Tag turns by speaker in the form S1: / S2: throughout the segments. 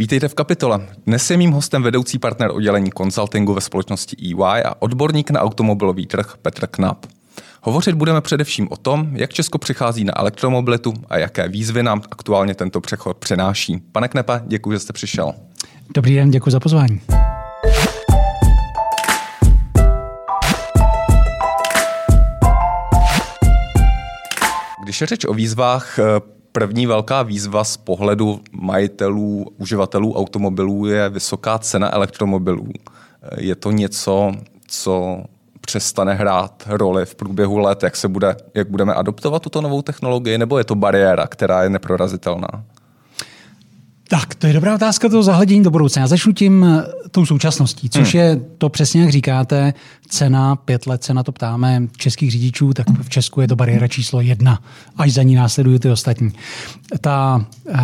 S1: Vítejte v kapitole. Dnes je mým hostem vedoucí partner oddělení konsultingu ve společnosti EY a odborník na automobilový trh Petr Knap. Hovořit budeme především o tom, jak Česko přichází na elektromobilitu a jaké výzvy nám aktuálně tento přechod přináší. Pane Knepa, děkuji, že jste přišel.
S2: Dobrý den, děkuji za pozvání.
S1: Když je řeč o výzvách, první velká výzva z pohledu majitelů, uživatelů automobilů je vysoká cena elektromobilů. Je to něco, co přestane hrát roli v průběhu let, jak, se bude, jak budeme adoptovat tuto novou technologii, nebo je to bariéra, která je neprorazitelná?
S2: Tak, to je dobrá otázka toho zahledění do budoucna. Já začnu tím eh, tou současností, což hmm. je to přesně, jak říkáte, cena, pět let se na to ptáme českých řidičů, tak v Česku je to bariéra číslo jedna, až za ní následují ty ostatní. Ta uh,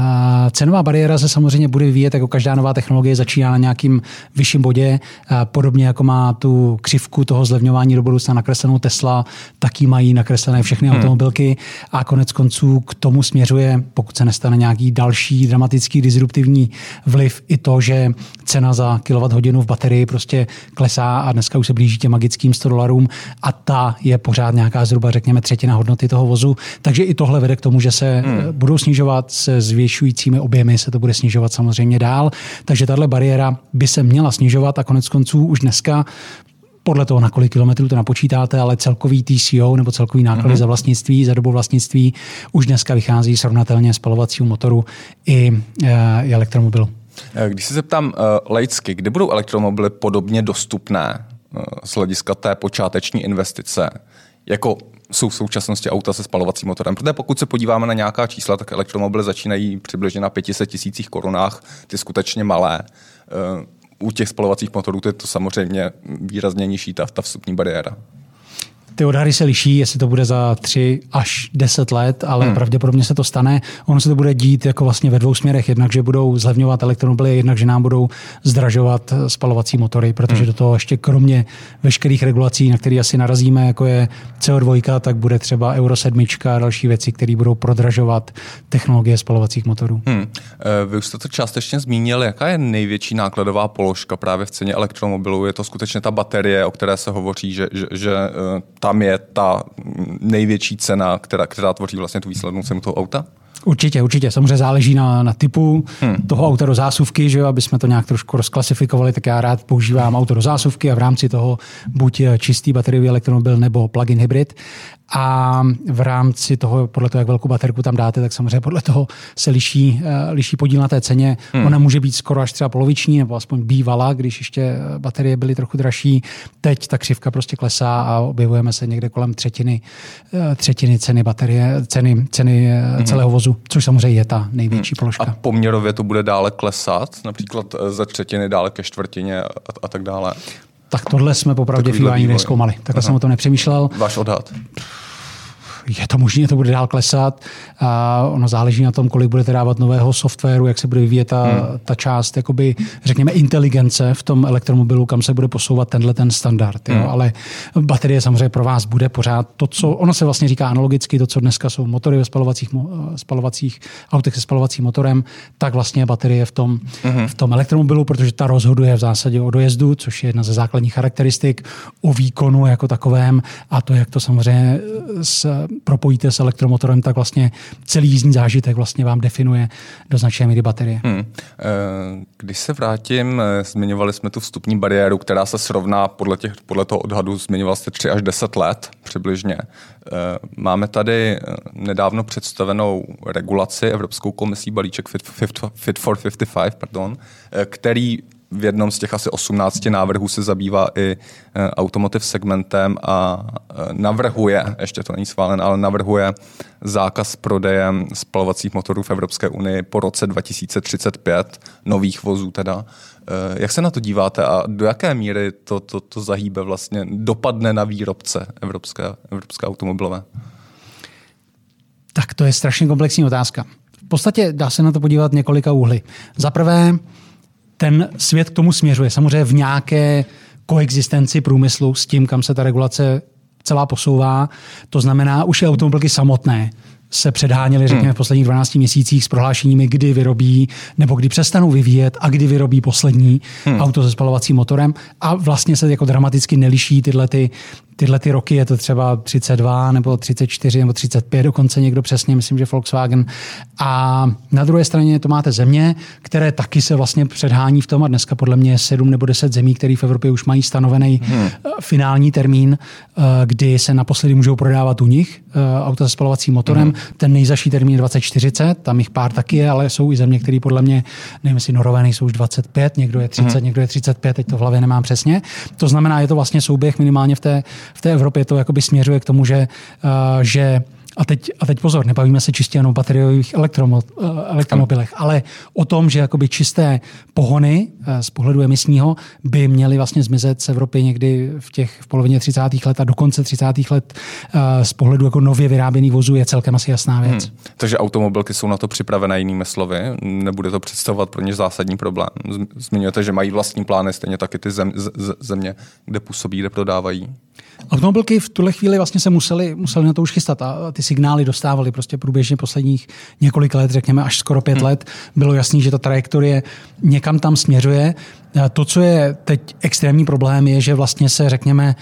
S2: cenová bariéra se samozřejmě bude vyvíjet, jako každá nová technologie začíná na nějakým vyšším bodě, uh, podobně jako má tu křivku toho zlevňování do budoucna nakreslenou Tesla, taky mají nakreslené všechny hmm. automobilky a konec konců k tomu směřuje, pokud se nestane nějaký další dramatický disruptivní vliv, i to, že cena za kWh v baterii prostě klesá a dneska už se blíží těm magickým 100 dolarům a ta je pořád nějaká zhruba, řekněme, třetina hodnoty toho vozu. Takže i tohle vede k tomu, že se hmm. budou snižovat se zvětšujícími objemy, se to bude snižovat samozřejmě dál. Takže tahle bariéra by se měla snižovat a konec konců už dneska podle toho, na kolik kilometrů to napočítáte, ale celkový TCO nebo celkový náklady mm-hmm. za vlastnictví, za dobu vlastnictví už dneska vychází srovnatelně spalovacího motoru i, e, i elektromobilu.
S1: Když se zeptám uh, laicky, kdy budou elektromobily podobně dostupné uh, z hlediska té počáteční investice, jako jsou v současnosti auta se spalovacím motorem. Protože pokud se podíváme na nějaká čísla, tak elektromobily začínají přibližně na 500 tisících korunách, ty skutečně malé. U těch spalovacích motorů to je to samozřejmě výrazně nižší ta, ta vstupní bariéra.
S2: Ty odhady se liší, jestli to bude za 3 až 10 let, ale hmm. pravděpodobně se to stane. Ono se to bude dít jako vlastně ve dvou směrech. Jednak, že budou zlevňovat elektromobily, jednak, že nám budou zdražovat spalovací motory, protože hmm. do toho ještě kromě veškerých regulací, na které asi narazíme, jako je CO2, tak bude třeba Euro 7 a další věci, které budou prodražovat technologie spalovacích motorů. Hmm.
S1: Eh, vy už jste to částečně zmínil, jaká je největší nákladová položka právě v ceně elektromobilu? Je to skutečně ta baterie, o které se hovoří, že, že, že eh, tam je ta největší cena, která, která tvoří vlastně tu výslednou cenu toho auta?
S2: Určitě, určitě. Samozřejmě záleží na, na typu hmm. toho auta do zásuvky, že jo, aby jsme to nějak trošku rozklasifikovali, tak já rád používám auto do zásuvky a v rámci toho buď čistý bateriový elektromobil nebo plug-in hybrid. A v rámci toho, podle toho, jak velkou baterku tam dáte, tak samozřejmě podle toho se liší, eh, liší podíl na té ceně. Hmm. Ona může být skoro až třeba poloviční, nebo aspoň bývala, když ještě eh, baterie byly trochu dražší. Teď ta křivka prostě klesá a objevujeme se někde kolem třetiny, eh, třetiny ceny baterie, ceny, ceny hmm. celého vozu, což samozřejmě je ta největší hmm. položka.
S1: A poměrově to bude dále klesat, například ze třetiny dále ke čtvrtině a, a tak dále?
S2: Tak tohle jsme popravdě v ani neskoumali. Takhle jsem o tom nepřemýšlel.
S1: Váš odhad?
S2: Je to možné, to bude dál klesat. A ono záleží na tom, kolik budete dávat nového softwaru, jak se bude vyvíjet ta, hmm. ta část, jakoby, řekněme, inteligence v tom elektromobilu, kam se bude posouvat tenhle ten standard. Hmm. Jo. Ale baterie samozřejmě pro vás bude pořád to, co ono se vlastně říká analogicky, to, co dneska jsou motory ve spalovacích, spalovacích autech se spalovacím motorem, tak vlastně baterie v tom, hmm. v tom elektromobilu, protože ta rozhoduje v zásadě o dojezdu, což je jedna ze základních charakteristik, o výkonu jako takovém a to, jak to samozřejmě s propojíte s elektromotorem, tak vlastně celý jízdní zážitek vlastně vám definuje do značné míry baterie. Hmm.
S1: Eh, když se vrátím, eh, zmiňovali jsme tu vstupní bariéru, která se srovná podle, těch, podle toho odhadu, zmiňoval jste 3 až 10 let přibližně. Eh, máme tady nedávno představenou regulaci Evropskou komisí balíček Fit, Fit, Fit for 55, pardon, který v jednom z těch asi 18 návrhů se zabývá i e, automotive segmentem a e, navrhuje, ještě to není schválen, ale navrhuje zákaz prodeje spalovacích motorů v Evropské unii po roce 2035, nových vozů teda. E, jak se na to díváte a do jaké míry to, to, to zahýbe vlastně, dopadne na výrobce evropské, evropské automobilové?
S2: Tak to je strašně komplexní otázka. V podstatě dá se na to podívat několika úhly. Za prvé, ten svět k tomu směřuje. Samozřejmě v nějaké koexistenci průmyslu s tím, kam se ta regulace celá posouvá. To znamená, už i automobilky samotné se předháněli, řekněme, v posledních 12 měsících s prohlášeními, kdy vyrobí nebo kdy přestanou vyvíjet a kdy vyrobí poslední hmm. auto se spalovacím motorem. A vlastně se jako dramaticky neliší tyhle ty tyhle ty roky, je to třeba 32 nebo 34 nebo 35 dokonce někdo přesně, myslím, že Volkswagen. A na druhé straně to máte země, které taky se vlastně předhání v tom a dneska podle mě je 7 nebo 10 zemí, které v Evropě už mají stanovený hmm. finální termín, eh, kdy se naposledy můžou prodávat u nich eh, auta se spalovacím motorem. Hmm. Ten nejzaší termín je 2040, tam jich pár taky je, ale jsou i země, které podle mě, nevím, jestli Norové jsou už 25, někdo je 30, hmm. někdo je 35, teď to v hlavě nemám přesně. To znamená, je to vlastně souběh minimálně v té v té Evropě to jakoby směřuje k tomu, že, uh, že a teď, a teď pozor, nebavíme se čistě jenom o bateriových elektromo, eh, elektromobilech, ale o tom, že jakoby čisté pohony eh, z pohledu emisního by měly vlastně zmizet z Evropy někdy v těch v polovině 30. let a do konce 30. let z pohledu jako nově vyráběných vozů je celkem asi jasná věc. Hmm.
S1: Takže automobilky jsou na to připravené jinými slovy, nebude to představovat pro ně zásadní problém. Zmiňujete, že mají vlastní plány, stejně taky ty zem, z, země, kde působí, kde prodávají.
S2: Automobilky v tuhle chvíli vlastně se museli, museli na to už chystat a ty signály dostávali prostě průběžně posledních několik let, řekněme až skoro pět hmm. let. Bylo jasný, že ta trajektorie někam tam směřuje. To, co je teď extrémní problém, je, že vlastně se, řekněme,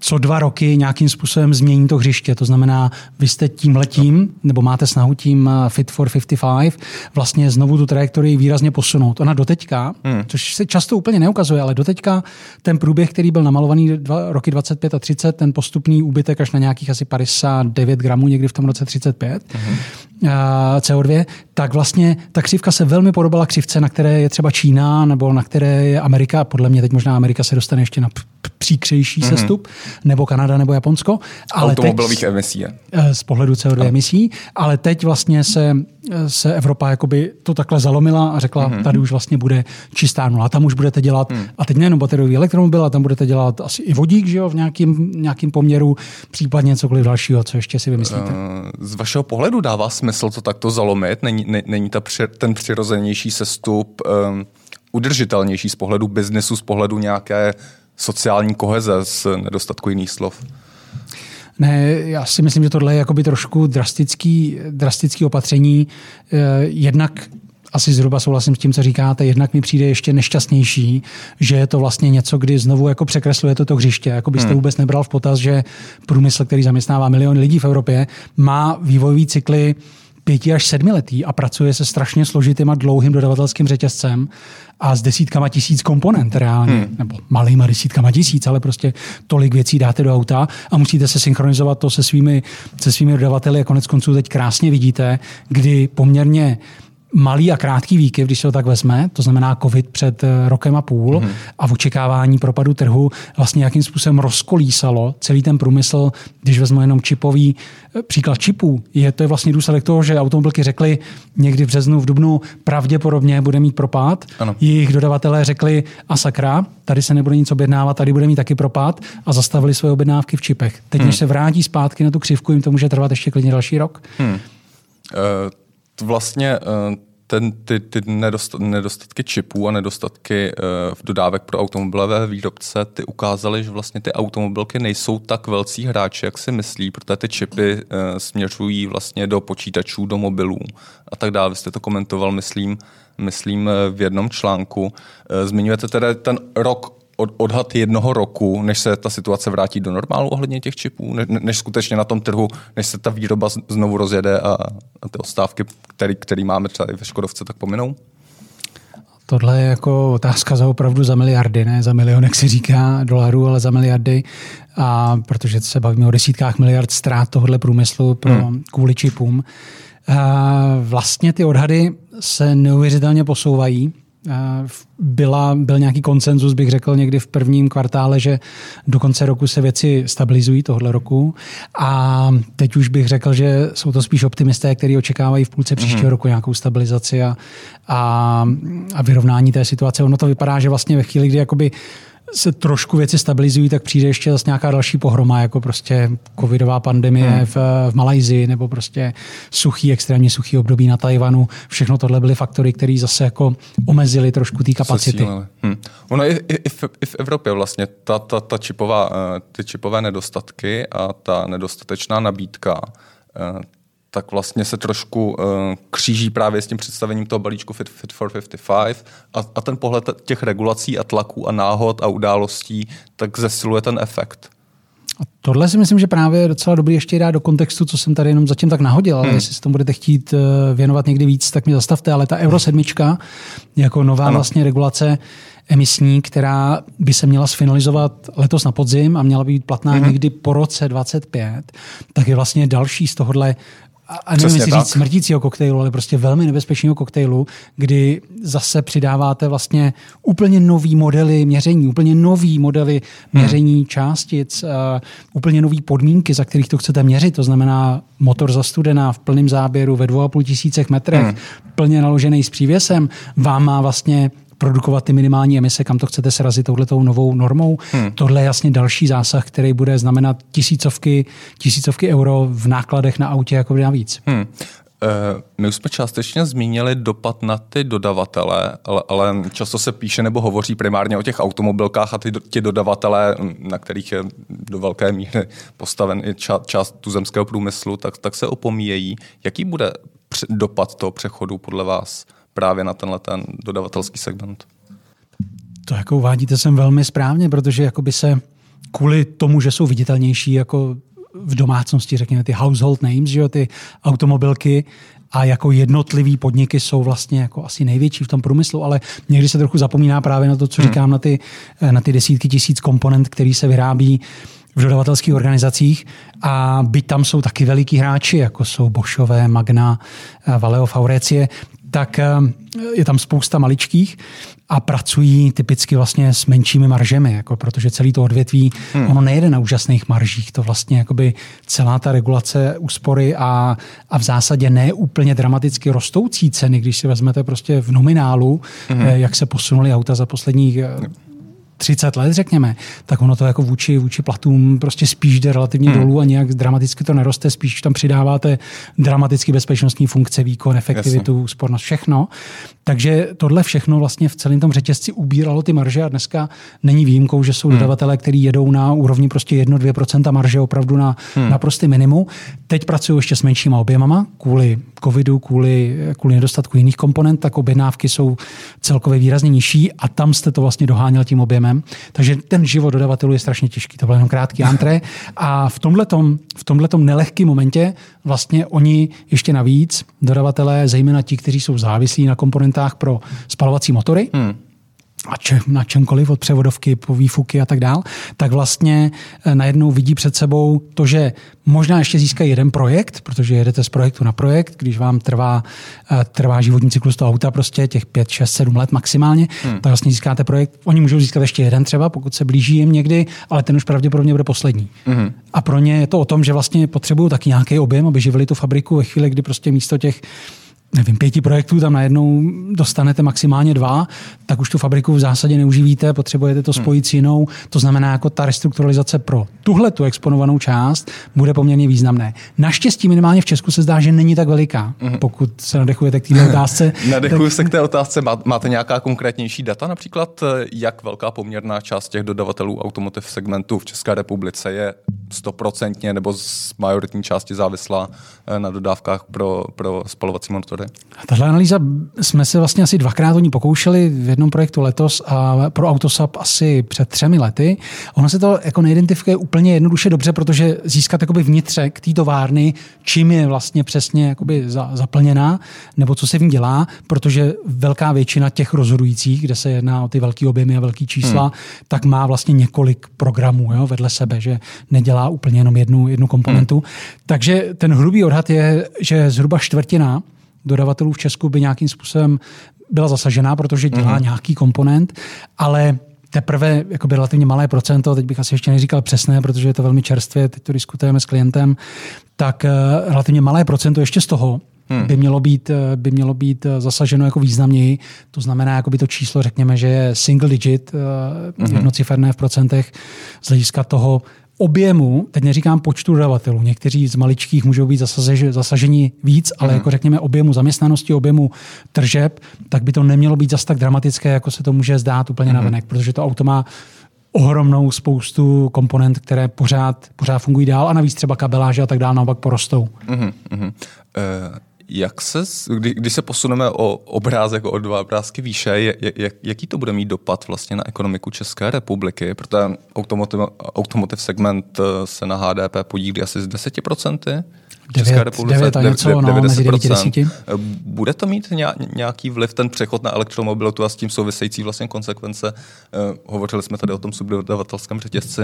S2: co dva roky nějakým způsobem změní to hřiště. To znamená, vy jste tím letím, nebo máte snahu tím uh, Fit for 55, vlastně znovu tu trajektorii výrazně posunout. Ona doteďka, hmm. což se často úplně neukazuje, ale doteďka ten průběh, který byl namalovaný dva, roky 25 a 30, ten postupný úbytek až na nějakých asi 59 gramů někdy v tom roce 35, hmm. CO2, tak vlastně ta křivka se velmi podobala křivce, na které je třeba Čína nebo na které je Amerika. Podle mě teď možná Amerika se dostane ještě na příkřejší mm-hmm. sestup, nebo Kanada nebo Japonsko.
S1: Ale Automobilových teď, emisí.
S2: Eh, z pohledu CO2 a. emisí, ale teď vlastně se, se Evropa jakoby to takhle zalomila a řekla, mm-hmm. tady už vlastně bude čistá nula, tam už budete dělat, mm. a teď nejenom bateriový elektromobil, ale tam budete dělat asi i vodík, že jo, v nějakým, nějakým poměru, případně cokoliv dalšího, co ještě si vymyslíte.
S1: Z vašeho pohledu dává smysl to takto zalomit? Není, ne, není ta při, ten přirozenější sestup um, udržitelnější z pohledu biznesu, z pohledu nějaké sociální koheze z nedostatku jiných slov?
S2: Ne, já si myslím, že tohle je jakoby trošku drastický, drastický opatření. Eh, jednak asi zhruba souhlasím s tím, co říkáte. Jednak mi přijde ještě nešťastnější, že je to vlastně něco, kdy znovu jako překresluje toto hřiště. Jako byste hmm. vůbec nebral v potaz, že průmysl, který zaměstnává miliony lidí v Evropě, má vývojový cykly pěti až sedmiletý a pracuje se strašně složitým a dlouhým dodavatelským řetězcem a s desítkama tisíc komponent reálně, hmm. nebo malýma desítkama tisíc, ale prostě tolik věcí dáte do auta a musíte se synchronizovat to se svými, se svými dodavateli a konec konců teď krásně vidíte, kdy poměrně malý a krátký výkyv, když se to tak vezme, to znamená covid před eh, rokem a půl mm-hmm. a v očekávání propadu trhu vlastně jakým způsobem rozkolísalo celý ten průmysl, když vezmu jenom čipový eh, příklad čipů, je to je vlastně důsledek toho, že automobilky řekly někdy v březnu, v dubnu pravděpodobně bude mít propad. Ano. Jejich dodavatelé řekli a sakra, tady se nebude nic objednávat, tady bude mít taky propad a zastavili svoje objednávky v čipech. Teď, hmm. než se vrátí zpátky na tu křivku, jim to může trvat ještě klidně další rok. Hmm. Uh
S1: vlastně eh, ten, ty, ty nedostatky čipů a nedostatky eh, v dodávek pro automobilové výrobce, ty ukázaly, že vlastně ty automobilky nejsou tak velcí hráči, jak si myslí, protože ty čipy eh, směřují vlastně do počítačů, do mobilů a tak dále. Vy jste to komentoval, myslím, myslím v jednom článku. Zmiňujete tedy ten rok od, odhad jednoho roku, než se ta situace vrátí do normálu ohledně těch čipů, ne, než skutečně na tom trhu, než se ta výroba znovu rozjede a, a ty odstávky, který, který máme třeba i ve Škodovce, tak pominou?
S2: Tohle je jako otázka za opravdu za miliardy, ne za milion, jak se říká, dolarů, ale za miliardy. A protože se bavíme o desítkách miliard ztrát tohohle průmyslu pro, hmm. kvůli čipům. A vlastně ty odhady se neuvěřitelně posouvají. Byla, byl nějaký konsenzus, bych řekl, někdy v prvním kvartále, že do konce roku se věci stabilizují tohle roku. A teď už bych řekl, že jsou to spíš optimisté, kteří očekávají v půlce příštího mm-hmm. roku nějakou stabilizaci a, a, a vyrovnání té situace. Ono to vypadá, že vlastně ve chvíli, kdy jakoby se trošku věci stabilizují, tak přijde ještě zase nějaká další pohroma, jako prostě covidová pandemie hmm. v, v Malajzii nebo prostě suchý, extrémně suchý období na Tajvanu. Všechno tohle byly faktory, které zase jako omezily trošku té kapacity. Hmm.
S1: Ono i, i, i, v, i v Evropě vlastně ta, ta, ta čipová, eh, ty čipové nedostatky a ta nedostatečná nabídka eh, tak vlastně se trošku uh, kříží právě s tím představením toho balíčku Fit, Fit for 55 a, a ten pohled těch regulací a tlaků a náhod a událostí tak zesiluje ten efekt.
S2: A tohle si myslím, že právě je docela dobrý ještě dát do kontextu, co jsem tady jenom zatím tak nahodil, ale hmm. jestli se tomu budete chtít eh, věnovat někdy víc, tak mě zastavte, ale ta Euro 7 jako nová ano. vlastně regulace emisní, která by se měla sfinalizovat letos na podzim a měla být platná hmm. někdy po roce 25, tak je vlastně další z tohohle a nevím, jestli říct smrtícího koktejlu, ale prostě velmi nebezpečného koktejlu, kdy zase přidáváte vlastně úplně nový modely měření, úplně nový modely hmm. měření hmm. částic, uh, úplně nový podmínky, za kterých to chcete měřit. To znamená motor zastudená v plném záběru ve 2,5 tisícech metrech, hmm. plně naložený s přívěsem, vám má vlastně produkovat ty minimální emise, kam to chcete srazit touhletou novou normou. Hmm. Tohle je jasně další zásah, který bude znamenat tisícovky, tisícovky euro v nákladech na autě jako navíc. Hmm.
S1: Eh, my už jsme částečně zmínili dopad na ty dodavatele, ale, ale často se píše nebo hovoří primárně o těch automobilkách a ty, ti dodavatele, na kterých je do velké míry postaven i ča, část tuzemského průmyslu, tak, tak se opomíjejí. Jaký bude dopad toho přechodu podle vás právě na tenhle ten dodavatelský segment.
S2: To jako uvádíte sem velmi správně, protože jakoby se kvůli tomu, že jsou viditelnější jako v domácnosti, řekněme ty household names, že jo, ty automobilky, a jako jednotlivý podniky jsou vlastně jako asi největší v tom průmyslu, ale někdy se trochu zapomíná právě na to, co hmm. říkám, na ty, na ty desítky tisíc komponent, který se vyrábí v dodavatelských organizacích a byť tam jsou taky veliký hráči, jako jsou Boschové, Magna, Valeo, Faurecie, tak eh, je tam spousta maličkých a pracují typicky vlastně s menšími maržemi, jako protože celý to odvětví, hmm. ono nejde na úžasných maržích, to vlastně jakoby celá ta regulace úspory a, a v zásadě ne úplně dramaticky rostoucí ceny, když si vezmete prostě v nominálu, hmm. jak se posunuly auta za posledních eh, 30 let, řekněme, tak ono to jako vůči, vůči platům prostě spíš jde relativně hmm. dolů a nějak dramaticky to neroste, spíš tam přidáváte dramaticky bezpečnostní funkce, výkon, efektivitu, Jasně. úspornost, všechno. Takže tohle všechno vlastně v celém tom řetězci ubíralo ty marže a dneska není výjimkou, že jsou hmm. dodavatelé, kteří jedou na úrovni prostě 1-2% marže opravdu na, hmm. na prostý minimum. Teď pracují ještě s menšíma objemama kvůli covidu, kvůli, kvůli nedostatku jiných komponent, tak objednávky jsou celkově výrazně nižší a tam jste to vlastně doháněl tím objemem. Takže ten život dodavatelů je strašně těžký. To byl jenom krátký antré. A v tomhletom, v tomhletom nelehkém momentě vlastně oni ještě navíc, dodavatelé, zejména ti, kteří jsou závislí na komponentách pro spalovací motory, hmm a če, na čemkoliv od převodovky po výfuky a tak dál, tak vlastně eh, najednou vidí před sebou to, že možná ještě získají jeden projekt, protože jedete z projektu na projekt, když vám trvá, eh, trvá životní cyklus toho auta prostě těch 5, 6, 7 let maximálně, hmm. tak vlastně získáte projekt. Oni můžou získat ještě jeden třeba, pokud se blíží jim někdy, ale ten už pravděpodobně bude poslední. Hmm. A pro ně je to o tom, že vlastně potřebují taky nějaký objem, aby živili tu fabriku ve chvíli, kdy prostě místo těch nevím, pěti projektů tam najednou dostanete maximálně dva, tak už tu fabriku v zásadě neuživíte, potřebujete to spojit s jinou. To znamená, jako ta restrukturalizace pro tuhle tu exponovanou část bude poměrně významné. Naštěstí minimálně v Česku se zdá, že není tak veliká, mm-hmm. pokud se nadechujete k této otázce.
S1: Nadechuju tak... se k té otázce. Máte nějaká konkrétnější data? Například, eh, jak velká poměrná část těch dodavatelů automotiv segmentu v České republice je stoprocentně nebo z majoritní části závislá eh, na dodávkách pro, pro spalovací motory?
S2: A tahle analýza jsme se vlastně asi dvakrát o ní pokoušeli v jednom projektu letos a pro Autosap asi před třemi lety. Ono se to jako neidentifikuje úplně jednoduše dobře, protože získat jakoby vnitřek té továrny, čím je vlastně přesně jakoby za, zaplněná, nebo co se v ní dělá, protože velká většina těch rozhodujících, kde se jedná o ty velké objemy a velké čísla, hmm. tak má vlastně několik programů jo, vedle sebe, že nedělá úplně jenom jednu, jednu komponentu. Hmm. Takže ten hrubý odhad je, že zhruba čtvrtina dodavatelů v Česku by nějakým způsobem byla zasažená, protože dělá mm-hmm. nějaký komponent, ale teprve jakoby relativně malé procento, teď bych asi ještě neříkal přesné, protože je to velmi čerstvě, teď to diskutujeme s klientem, tak uh, relativně malé procento ještě z toho hmm. by, mělo být, eh, by mělo být eh, zasaženo jako významněji. To znamená, jako by to číslo, řekněme, že je single digit, hmm. jednociferné v procentech z hlediska toho, objemu, teď neříkám počtu dodavatelů, někteří z maličkých můžou být zasaženi víc, ale mm. jako řekněme objemu zaměstnanosti, objemu tržeb, tak by to nemělo být zas tak dramatické, jako se to může zdát úplně mm. navenek, protože to auto má ohromnou spoustu komponent, které pořád, pořád fungují dál a navíc třeba kabeláže a tak dále naopak porostou. Uh-huh.
S1: Uh... Jak se, kdy, když se posuneme o obrázek, o dva obrázky výše, jak, jaký to bude mít dopad vlastně na ekonomiku České republiky? Protože automotive, automotive segment eh, se na HDP podílí asi z 10%.
S2: České republice 9 a něco, 9, no, mezi 9 10.
S1: Bude to mít nějaký vliv, ten přechod na elektromobilitu a s tím související vlastně konsekvence? Uh, hovořili jsme tady o tom subdodavatelském řetězci.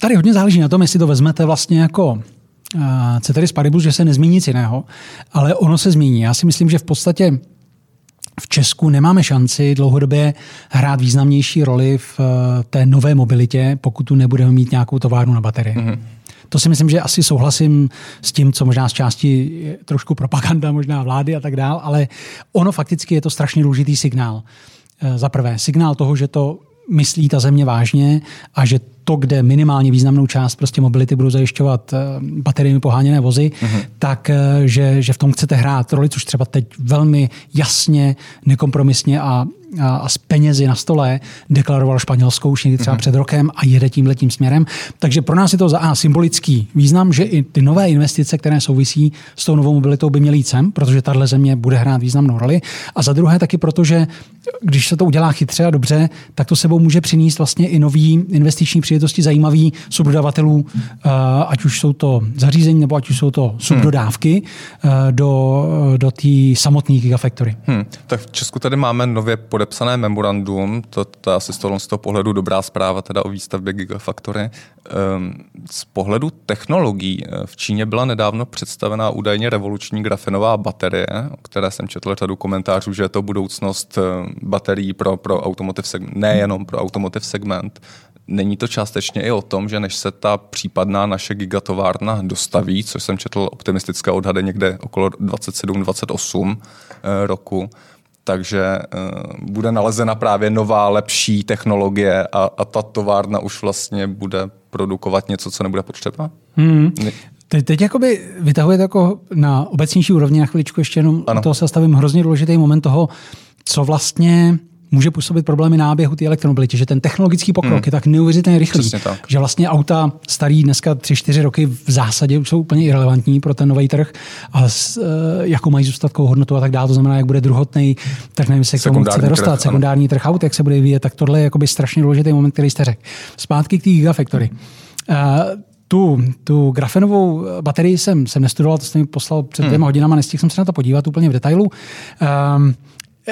S2: Tady hodně záleží na tom, jestli to vezmete vlastně jako ceteris paribus, že se nezmíní nic jiného, ale ono se zmíní. Já si myslím, že v podstatě v Česku nemáme šanci dlouhodobě hrát významnější roli v eh, té nové mobilitě, pokud tu nebudeme mít nějakou továrnu na baterie. Mm-hmm. To si myslím, že asi souhlasím s tím, co možná z části je trošku propaganda možná vlády a tak dál, ale ono fakticky je to strašně důležitý signál. Eh, za prvé, signál toho, že to myslí ta země vážně a že to, kde minimálně významnou část prostě mobility budou zajišťovat eh, bateriemi poháněné vozy, uh-huh. tak eh, že, že v tom chcete hrát roli, což třeba teď velmi jasně, nekompromisně a a, a s penězi na stole deklaroval Španělsko už někdy třeba mm-hmm. před rokem a jede tím letím směrem. Takže pro nás je to za A symbolický význam, že i ty nové investice, které souvisí s tou novou mobilitou, by měly jít sem, protože tahle země bude hrát významnou roli. A za druhé taky proto, že když se to udělá chytře a dobře, tak to sebou může přinést vlastně i nový investiční příležitosti zajímavý subdodavatelů, eh, ať už jsou to zařízení nebo ať už jsou to subdodávky hmm. do, do té samotné Gigafactory. Hmm.
S1: Tak v Česku tady máme nově pod podepsané memorandum, to, to asi z toho, z toho pohledu dobrá zpráva teda o výstavbě Gigafactory. Ehm, z pohledu technologií eh, v Číně byla nedávno představená údajně revoluční grafenová baterie, o které jsem četl řadu komentářů, že je to budoucnost eh, baterií pro, pro automotive segment, nejenom pro automotive segment. Není to částečně i o tom, že než se ta případná naše gigatovárna dostaví, což jsem četl optimistické odhady někde okolo 27-28 eh, roku, takže uh, bude nalezena právě nová, lepší technologie a, a ta továrna už vlastně bude produkovat něco, co nebude potřeba? Hmm.
S2: Teď, teď jakoby vytahujete jako na obecnější úrovni na chviličku ještě jenom ano. toho se stavím hrozně důležitý moment toho, co vlastně může působit problémy náběhu té elektromobility, že ten technologický pokrok hmm. je tak neuvěřitelně rychlý, tak. že vlastně auta starý dneska 3-4 roky v zásadě už jsou úplně irrelevantní pro ten nový trh a s, uh, jakou mají zůstatkovou hodnotu a tak dále, to znamená, jak bude druhotný, tak nevím, se k tomu chcete dostat, trh, sekundární trh aut, jak se bude vyvíjet, tak tohle je jakoby strašně důležitý moment, který jste řekl. Zpátky k té Gigafactory. Uh, tu, tu grafenovou baterii jsem, jsem nestudoval, to jste mi poslal před hmm. dvěma hodinama, nestihl jsem se na to podívat úplně v detailu. Um,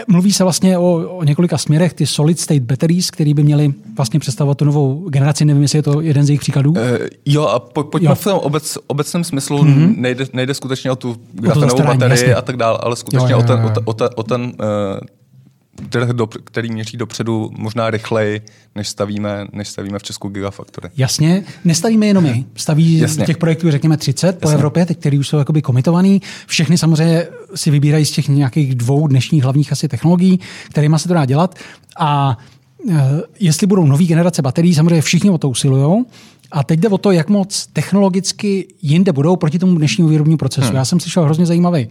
S2: Mluví se vlastně o, o několika směrech, ty solid state batteries, které by měly vlastně představovat tu novou generaci. Nevím, jestli je to jeden z jejich příkladů. Uh,
S1: jo, a po, pojďme jo. v tom obec, obecném smyslu, mm-hmm. nejde, nejde skutečně o tu grafenovou baterii jasně. a tak dále, ale skutečně jo, jo, jo, jo. o ten, o ten, o ten, o ten uh, trh, do, který měří dopředu možná rychleji, než stavíme, než stavíme v Česku Gigafactory.
S2: Jasně, nestavíme jenom my. Staví Jasně. těch projektů, řekněme, 30 Jasně. po Evropě, teď, který už jsou jakoby komitovaný. Všechny samozřejmě si vybírají z těch nějakých dvou dnešních hlavních asi technologií, kterými se to dá dělat. A e, jestli budou nové generace baterií, samozřejmě všichni o to usilují. A teď jde o to, jak moc technologicky jinde budou proti tomu dnešnímu výrobnímu procesu. Hmm. Já jsem slyšel hrozně zajímavý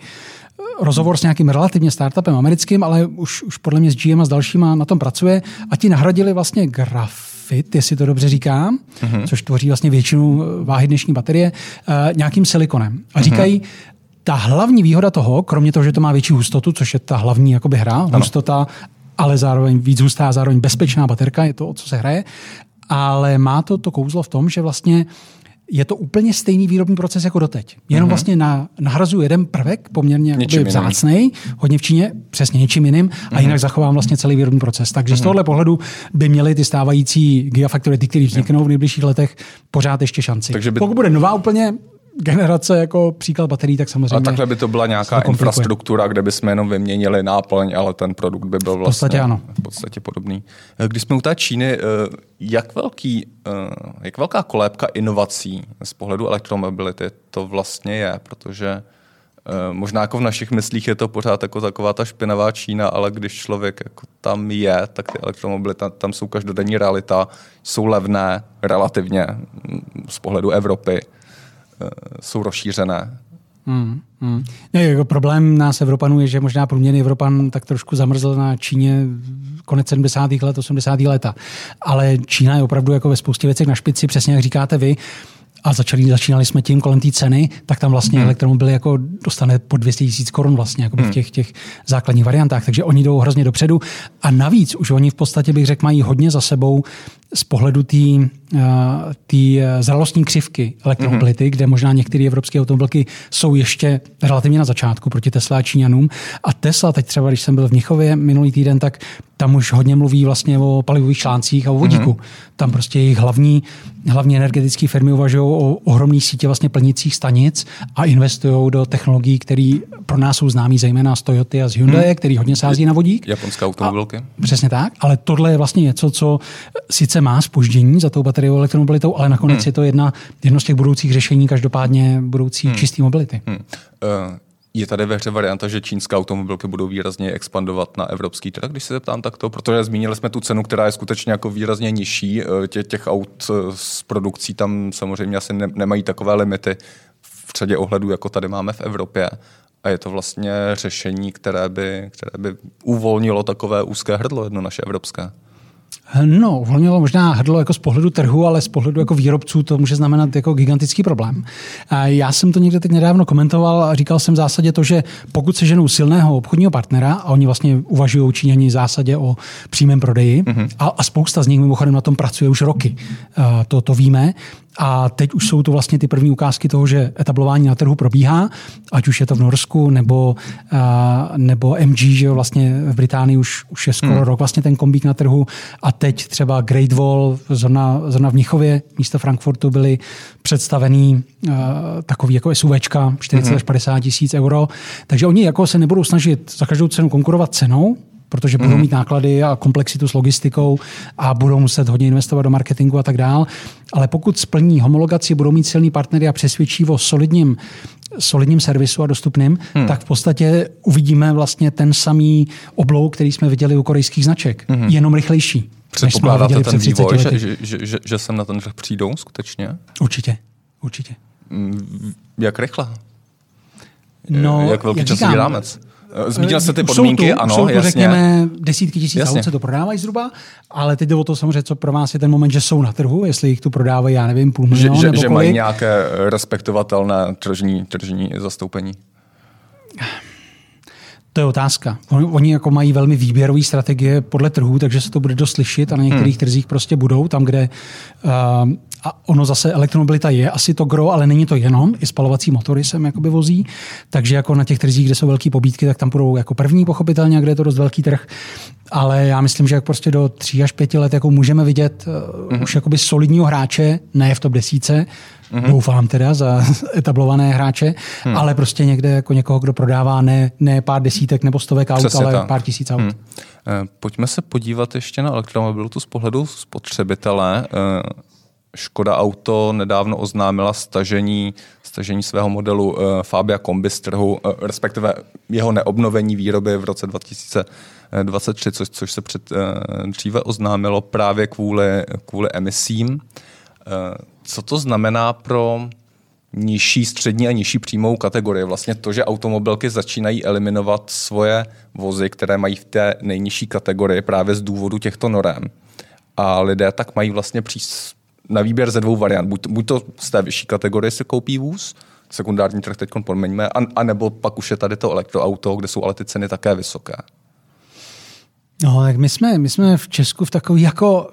S2: rozhovor s nějakým relativně startupem americkým, ale už, už podle mě s GM a s dalšíma na tom pracuje a ti nahradili vlastně grafit, jestli to dobře říkám, uh-huh. což tvoří vlastně většinu váhy dnešní baterie, uh, nějakým silikonem. A uh-huh. říkají, ta hlavní výhoda toho, kromě toho, že to má větší hustotu, což je ta hlavní jakoby hra, ano. hustota, ale zároveň víc hustá, zároveň bezpečná baterka, je to, o co se hraje, ale má to to kouzlo v tom, že vlastně je to úplně stejný výrobní proces jako doteď. Jenom mm-hmm. vlastně na, nahrazuje jeden prvek, poměrně vzácný, hodně v Číně, přesně něčím jiným, mm-hmm. a mhm. jinak zachovám vlastně celý výrobní proces. Takže mm-hmm. z mhm. tohohle pohledu by měly ty stávající gigafactory, ty, které vzniknou v nejbližších letech, pořád ještě šanci. Takže by... Pokud bude nová úplně generace jako příklad baterií, tak samozřejmě. A
S1: takhle by to byla nějaká infrastruktura, kde bychom jenom vyměnili náplň, ale ten produkt by byl vlastně v podstatě, ano. V podstatě podobný. Když jsme u té Číny, eh, jak, velký, eh, jak velká kolébka inovací z pohledu elektromobility to vlastně je, protože eh, Možná jako v našich myslích je to pořád jako taková ta špinavá Čína, ale když člověk jako tam je, tak ty elektromobily tam, tam jsou každodenní realita, jsou levné relativně mm, z pohledu Evropy jsou rozšířené. Hmm,
S2: hmm. Ne, jako problém nás Evropanů je, že možná průměrný Evropan tak trošku zamrzl na Číně konec 70. let, 80. leta. Ale Čína je opravdu jako ve spoustě věcech na špici, přesně jak říkáte vy a začali, začínali jsme tím kolem té ceny, tak tam vlastně hmm. elektromobily jako dostane po 200 tisíc korun vlastně jako hmm. v těch, těch základních variantách, takže oni jdou hrozně dopředu a navíc už oni v podstatě bych řekl mají hodně za sebou z pohledu té uh, zralostní křivky elektromobility, mm-hmm. kde možná některé evropské automobilky jsou ještě relativně na začátku proti Tesla a Číňanům. A Tesla, teď třeba, když jsem byl v Mnichově minulý týden, tak tam už hodně mluví vlastně o palivových článcích a o vodíku. Mm-hmm. Tam prostě jejich hlavní, hlavní energetické firmy uvažují o ohromné sítě vlastně plnicích stanic a investují do technologií, které pro nás jsou známí zejména z Toyota a z Hyundai, mm. který hodně sází na vodík.
S1: Japonské automobilky. A,
S2: přesně tak, ale tohle je vlastně něco, co sice má spoždění za tou bateriovou elektromobilitou, ale nakonec hmm. je to jedna, jedno z těch budoucích řešení, každopádně budoucí hmm. čisté mobility. Hmm. Uh.
S1: Je tady ve hře varianta, že čínské automobilky budou výrazně expandovat na evropský trh, když se zeptám takto, protože zmínili jsme tu cenu, která je skutečně jako výrazně nižší. Eh, Tě, těch aut s produkcí tam samozřejmě asi ne, nemají takové limity v řadě ohledů, jako tady máme v Evropě. A je to vlastně řešení, které by, které by uvolnilo takové úzké hrdlo jedno naše evropské.
S2: No, uvolnilo možná hrdlo jako z pohledu trhu, ale z pohledu jako výrobců to může znamenat jako gigantický problém. A já jsem to někde teď nedávno komentoval a říkal jsem v zásadě to, že pokud se ženou silného obchodního partnera, a oni vlastně uvažují Číňani v zásadě o přímém prodeji, mm-hmm. a, a spousta z nich mimochodem na tom pracuje už roky, to, to víme, a teď už jsou to vlastně ty první ukázky toho, že etablování na trhu probíhá, ať už je to v Norsku nebo, uh, nebo MG, že jo, vlastně v Británii už, už je skoro hmm. rok vlastně ten kombík na trhu a teď třeba Great Wall zrovna, zrovna v Mnichově místo Frankfurtu byly představený uh, takový jako SUVčka 40 hmm. až 50 tisíc euro, takže oni jako se nebudou snažit za každou cenu konkurovat cenou, protože budou mhm. mít náklady a komplexitu s logistikou a budou muset hodně investovat do marketingu a tak dál. Ale pokud splní homologaci, budou mít silný partnery a přesvědčí o solidním solidním servisu a dostupným, hmm. tak v podstatě uvidíme vlastně ten samý oblouk, který jsme viděli u korejských značek, hmm. jenom rychlejší.
S1: Předpokládáte ten vývoj, že, že, že, že, sem na ten trh přijdou skutečně?
S2: Určitě, určitě.
S1: Hmm, jak rychle? No, jak velký jak časový rámec? Eh, zmínil se ty podmínky,
S2: jsou tu,
S1: ano,
S2: jsou tu,
S1: jasně.
S2: řekněme, desítky tisíc jasně. aut se to prodávají zhruba, ale teď jde o to samozřejmě, co pro vás je ten moment, že jsou na trhu, jestli jich tu prodávají, já nevím, půl milionu
S1: že,
S2: nebo
S1: že, mají nějaké respektovatelné tržní, tržní zastoupení.
S2: To je otázka. Oni, oni jako mají velmi výběrové strategie podle trhů, takže se to bude dost slyšet a na některých hmm. trzích prostě budou, tam, kde uh, a ono zase elektromobilita je asi to gro, ale není to jenom, i spalovací motory sem jakoby vozí, takže jako na těch trzích, kde jsou velké pobídky, tak tam budou jako první pochopitelně, kde je to dost velký trh, ale já myslím, že jak prostě do tří až pěti let jako můžeme vidět mm-hmm. už jakoby solidního hráče, ne v top desíce, mm-hmm. doufám teda za etablované hráče, mm. ale prostě někde jako někoho, kdo prodává ne, ne pár desítek nebo stovek aut, Přesně ale tak. pár tisíc aut. Mm.
S1: Pojďme se podívat ještě na elektromobilitu z pohledu spotřebitele. Škoda Auto nedávno oznámila stažení, stažení svého modelu uh, Fabia Kombi z trhu, uh, respektive jeho neobnovení výroby v roce 2023, což, což se před, uh, dříve oznámilo právě kvůli, kvůli emisím. Uh, co to znamená pro nižší, střední a nižší příjmovou kategorii? Vlastně to, že automobilky začínají eliminovat svoje vozy, které mají v té nejnižší kategorii právě z důvodu těchto norem. A lidé tak mají vlastně přístup na výběr ze dvou variant. Buď, buď to z té vyšší kategorie se koupí vůz, sekundární trh teď pomeňme, a, a nebo pak už je tady to elektroauto, kde jsou ale ty ceny také vysoké.
S2: No, tak my jsme, my jsme v Česku v takové jako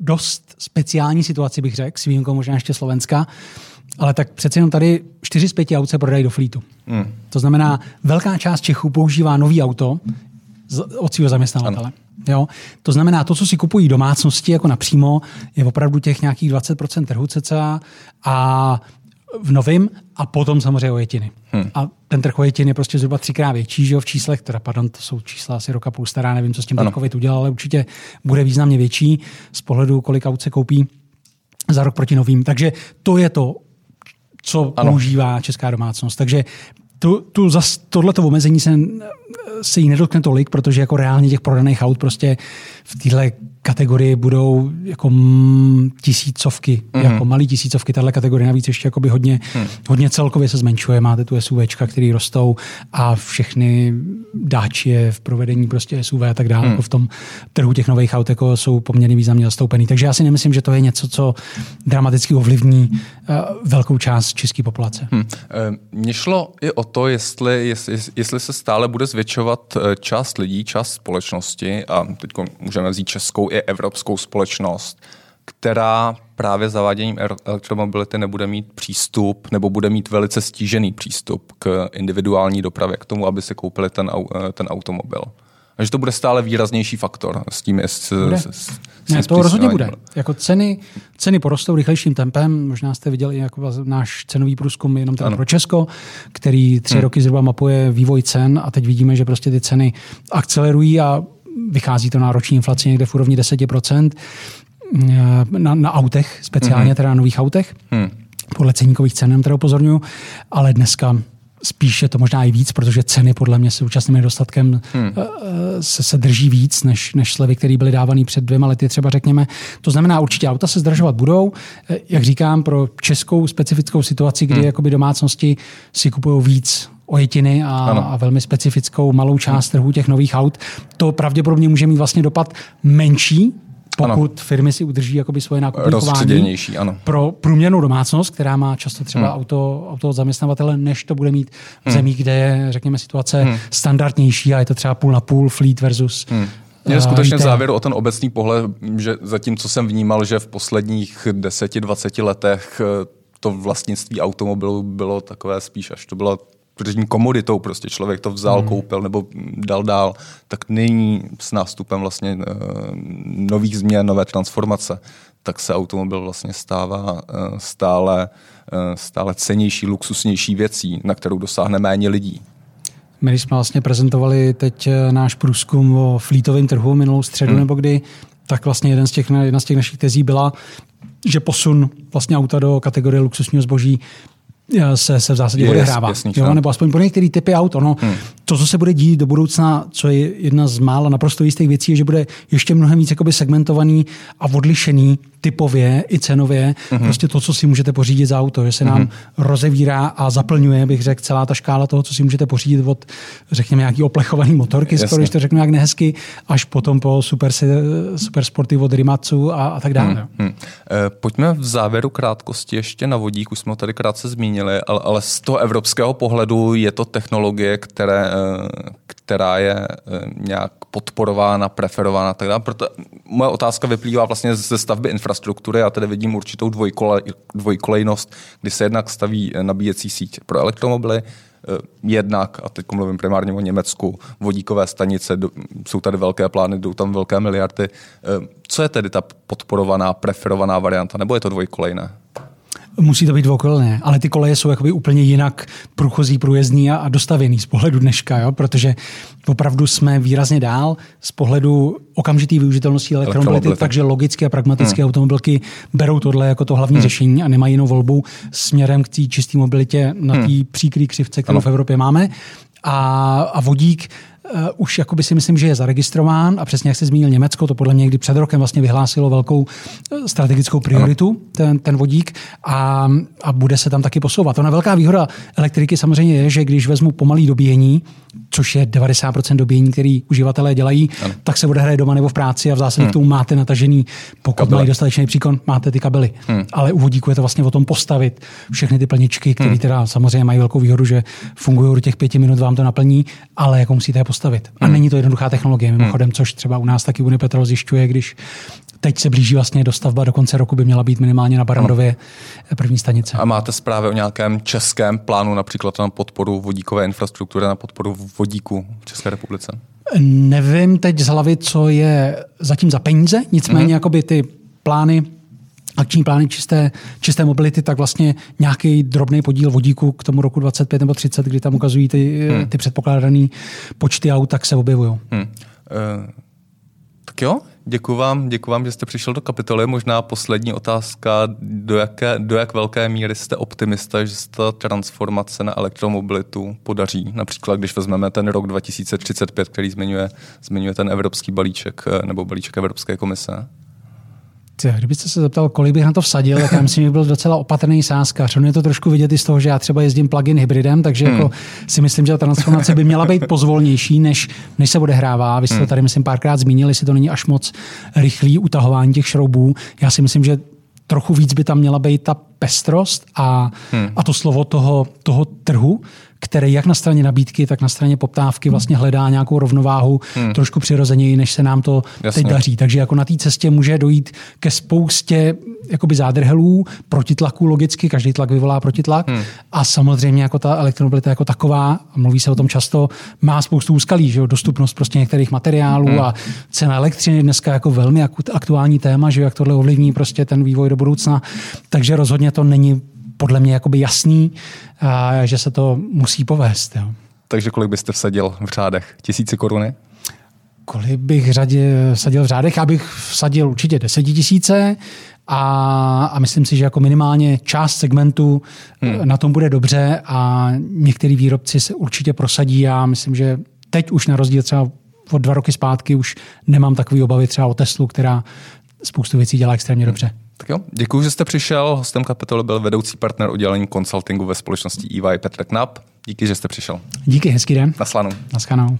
S2: dost speciální situaci, bych řekl, s výjimkou možná ještě Slovenska, ale tak přece jenom tady čtyři z pěti aut se prodají do flítu. Hmm. To znamená, velká část Čechů používá nový auto od svého zaměstnavatele. Ano. Jo? To znamená, to, co si kupují domácnosti jako napřímo, je opravdu těch nějakých 20% trhu cca a v novém a potom samozřejmě ojetiny. Hmm. A ten trh ojetin je prostě zhruba třikrát větší, že jo, v číslech, teda pardon, to jsou čísla asi roka půl stará, nevím, co s tím ten COVID udělal, ale určitě bude významně větší z pohledu, kolik aut se koupí za rok proti novým. Takže to je to, co ano. používá česká domácnost. Takže tu, tu zas, tohleto omezení se, se jí nedotkne tolik, protože jako reálně těch prodaných aut prostě v téhle kategorii budou jako tisícovky, mm-hmm. jako malý tisícovky, tahle kategorie navíc ještě jakoby hodně, mm. hodně celkově se zmenšuje. Máte tu SUVčka, který rostou a všechny dáči v provedení prostě SUV a tak dále, mm. jako v tom trhu těch nových aut jako jsou poměrně významně zastoupený. Takže já si nemyslím, že to je něco, co dramaticky ovlivní uh, velkou část české populace. Hmm.
S1: Mně šlo i o to, jestli, jestli, jestli se stále bude zvětšovat eh, část lidí, část společnosti a teď můžeme vzít českou i evropskou společnost, která právě zaváděním elektromobility nebude mít přístup nebo bude mít velice stížený přístup k individuální dopravě, k tomu, aby si koupili ten, ten automobil. A že to bude stále výraznější faktor s tím, s, s, s,
S2: ne, to rozhodně bude. Jako ceny, ceny porostou rychlejším tempem. Možná jste viděli jako náš cenový průzkum jenom teda pro Česko, který tři hmm. roky zhruba mapuje vývoj cen a teď vidíme, že prostě ty ceny akcelerují a vychází to na roční inflaci někde v úrovni 10% na, na autech, speciálně hmm. teda na nových autech. Hmm. Podle ceníkových cen, které upozorňuji, ale dneska spíše to možná i víc, protože ceny podle mě současným nedostatkem hmm. Eh, se, se drží víc než, než slevy, které byly dávané před dvěma lety, třeba řekněme. To znamená, určitě auta se zdražovat budou. Eh, jak říkám, pro českou specifickou situaci, kdy hmm. jakoby domácnosti si kupují víc ojetiny a, a velmi specifickou malou část trhu těch nových aut, to pravděpodobně může mít vlastně dopad menší, pokud ano. firmy si udrží jakoby svoje nákupní chování
S1: ano.
S2: pro průměrnou domácnost, která má často třeba hmm. auto, auto od zaměstnavatele, než to bude mít v hmm. zemích, kde je, řekněme, situace hmm. standardnější a je to třeba půl na půl, fleet versus hmm.
S1: Je skutečně závěr o ten obecný pohled, že zatím, co jsem vnímal, že v posledních 10-20 letech eh, to vlastnictví automobilu bylo takové spíš, až to bylo tržní komoditou, prostě člověk to vzal, hmm. koupil nebo dal dál, tak nyní s nástupem vlastně uh, nových změn, nové transformace, tak se automobil vlastně stává uh, stále, uh, stále cenější, luxusnější věcí, na kterou dosáhne méně lidí.
S2: My jsme vlastně prezentovali teď náš průzkum o flítovém trhu minulou středu hmm. nebo kdy, tak vlastně jeden z těch, jedna z těch našich tezí byla, že posun vlastně auta do kategorie luxusního zboží se, se v zásadě odehrává. Jo, nebo aspoň pro některé typy aut. Ono, hmm. To, co se bude dít do budoucna, co je jedna z mála naprosto jistých věcí, je, že bude ještě mnohem víc jakoby segmentovaný a odlišený typově i cenově. Mm-hmm. Prostě to, co si můžete pořídit za auto, že se nám mm-hmm. rozevírá a zaplňuje, bych řekl, celá ta škála toho, co si můžete pořídit od, řekněme, nějaký oplechovaný motorky, skoro, když to řeknu jak nehezky, až potom po super, super sporty od Rimatsu a, a tak dále. Mm-hmm.
S1: Pojďme v závěru krátkosti ještě na vodík, už jsme ho tady krátce zmínili, ale, ale z toho evropského pohledu je to technologie, které, eh, která je eh, nějak podporována, preferována tak dále. Proto moje otázka vyplývá vlastně ze stavby infrastruktury. Já tady vidím určitou dvojkole, dvojkolejnost, kdy se jednak staví nabíjecí síť pro elektromobily, eh, jednak, a teď mluvím primárně o Německu, vodíkové stanice, jsou tady velké plány, jdou tam velké miliardy. Co je tedy ta podporovaná, preferovaná varianta, nebo je to dvojkolejné?
S2: Musí to být dvoukolné, ale ty koleje jsou jakoby úplně jinak průchozí, průjezdní a, a dostavěný z pohledu dneška, jo? protože opravdu jsme výrazně dál z pohledu okamžitý využitelnosti elektromobility, takže logicky a pragmaticky hmm. automobilky berou tohle jako to hlavní hmm. řešení a nemají jinou volbu směrem k té čisté mobilitě na té hmm. příkrý křivce, kterou ano. v Evropě máme. A, a vodík uh, už jakoby si myslím, že je zaregistrován a přesně jak se zmínil Německo, to podle mě kdy před rokem vlastně vyhlásilo velkou eh, strategickou prioritu, ten, ten vodík a, a bude se tam taky posouvat. Ona velká výhoda elektriky samozřejmě je, že když vezmu pomalý dobíjení, což je 90% dobíjení, který uživatelé dělají, ano. tak se odehraje doma nebo v práci a v zásadě hmm. k tomu máte natažený, pokud kabely. mají dostatečný příkon, máte ty kabely. Hmm. Ale u vodíku je to vlastně o tom postavit všechny ty plničky, které hmm. teda samozřejmě mají velkou výhodu, že fungují do těch pěti minut, vám to naplní, ale jako musíte je postavit. A hmm. není to jednoduchá technologie, hmm. mimochodem, což třeba u nás taky Unipetrol zjišťuje, když teď se blíží vlastně dostavba, do konce roku by měla být minimálně na Barandově první stanice.
S1: A máte zprávy o nějakém českém plánu například na podporu vodíkové infrastruktury, na podporu vodíku v České republice?
S2: Nevím teď z hlavy, co je zatím za peníze, nicméně mm-hmm. jakoby ty plány akční plány čisté, čisté mobility, tak vlastně nějaký drobný podíl vodíku k tomu roku 25 nebo 30, kdy tam ukazují ty, hmm. ty předpokládané počty aut, tak se objevují. Hmm. Uh,
S1: tak jo, děkuji vám, děkuji vám, že jste přišel do kapitoly. Možná poslední otázka, do, jaké, do jak velké míry jste optimista, že se ta transformace na elektromobilitu podaří? Například, když vezmeme ten rok 2035, který zmiňuje, zmiňuje ten evropský balíček eh, nebo balíček Evropské komise.
S2: Kdybyste se zeptal, kolik bych na to vsadil, tak já myslím, že byl docela opatrný sázkař. On je to trošku vidět i z toho, že já třeba jezdím plug-in hybridem, takže hmm. jako si myslím, že ta transformace by měla být pozvolnější, než, než se odehrává. Vy jste hmm. to tady, myslím, párkrát zmínili, jestli to není až moc rychlý utahování těch šroubů. Já si myslím, že trochu víc by tam měla být ta pestrost a, hmm. a to slovo toho, toho trhu, který jak na straně nabídky, tak na straně poptávky vlastně hledá nějakou rovnováhu hmm. trošku přirozeněji, než se nám to Jasně. teď daří. Takže jako na té cestě může dojít ke spoustě jakoby zádrhelů, protitlaků logicky, každý tlak vyvolá protitlak hmm. a samozřejmě jako ta elektromobilita jako taková, mluví se o tom často, má spoustu úskalí, že jo? dostupnost prostě některých materiálů hmm. a cena elektřiny dneska jako velmi aktuální téma, že jak tohle ovlivní prostě ten vývoj do budoucna. Takže rozhodně to není podle mě jakoby jasný, a, že se to musí povést. Jo.
S1: Takže kolik byste vsadil v řádech? Tisíci koruny?
S2: Kolik bych řadil, vsadil v řádech? Já bych vsadil určitě desetitisíce a, a myslím si, že jako minimálně část segmentu hmm. na tom bude dobře a některý výrobci se určitě prosadí. Já myslím, že teď už na rozdíl třeba od dva roky zpátky už nemám takové obavy třeba o Teslu, která spoustu věcí dělá extrémně hmm. dobře.
S1: Tak jo, děkuji, že jste přišel. Hostem kapitoly byl vedoucí partner oddělení konsultingu ve společnosti EY Petr Knap. Díky, že jste přišel.
S2: Díky, hezký den.
S1: Naslanou.
S2: Naschledanou.